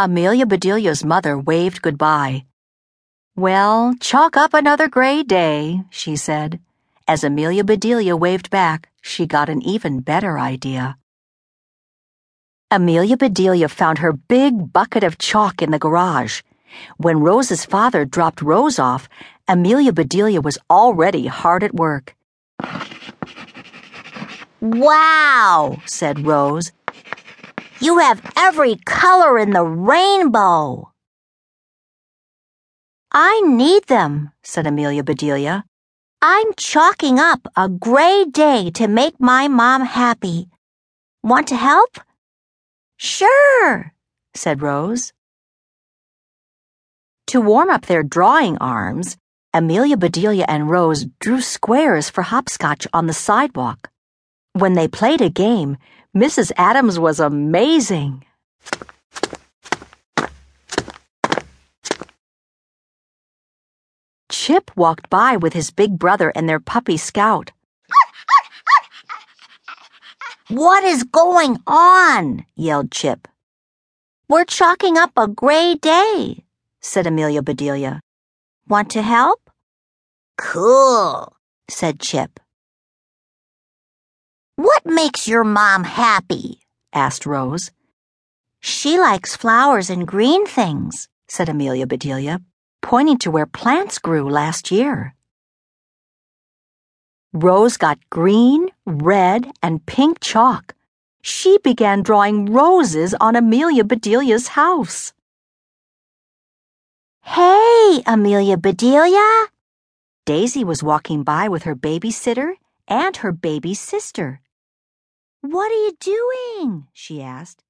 Amelia Bedelia's mother waved goodbye. Well, chalk up another gray day, she said. As Amelia Bedelia waved back, she got an even better idea. Amelia Bedelia found her big bucket of chalk in the garage. When Rose's father dropped Rose off, Amelia Bedelia was already hard at work. Wow, said Rose. You have every color in the rainbow. I need them, said Amelia Bedelia. I'm chalking up a gray day to make my mom happy. Want to help? Sure, said Rose. To warm up their drawing arms, Amelia Bedelia and Rose drew squares for hopscotch on the sidewalk. When they played a game, Mrs. Adams was amazing. Chip walked by with his big brother and their puppy Scout. What is going on? yelled Chip. We're chalking up a gray day, said Amelia Bedelia. Want to help? Cool, said Chip. What makes your mom happy? asked Rose. She likes flowers and green things, said Amelia Bedelia, pointing to where plants grew last year. Rose got green, red, and pink chalk. She began drawing roses on Amelia Bedelia's house. Hey, Amelia Bedelia! Daisy was walking by with her babysitter and her baby sister. What are you doing? she asked.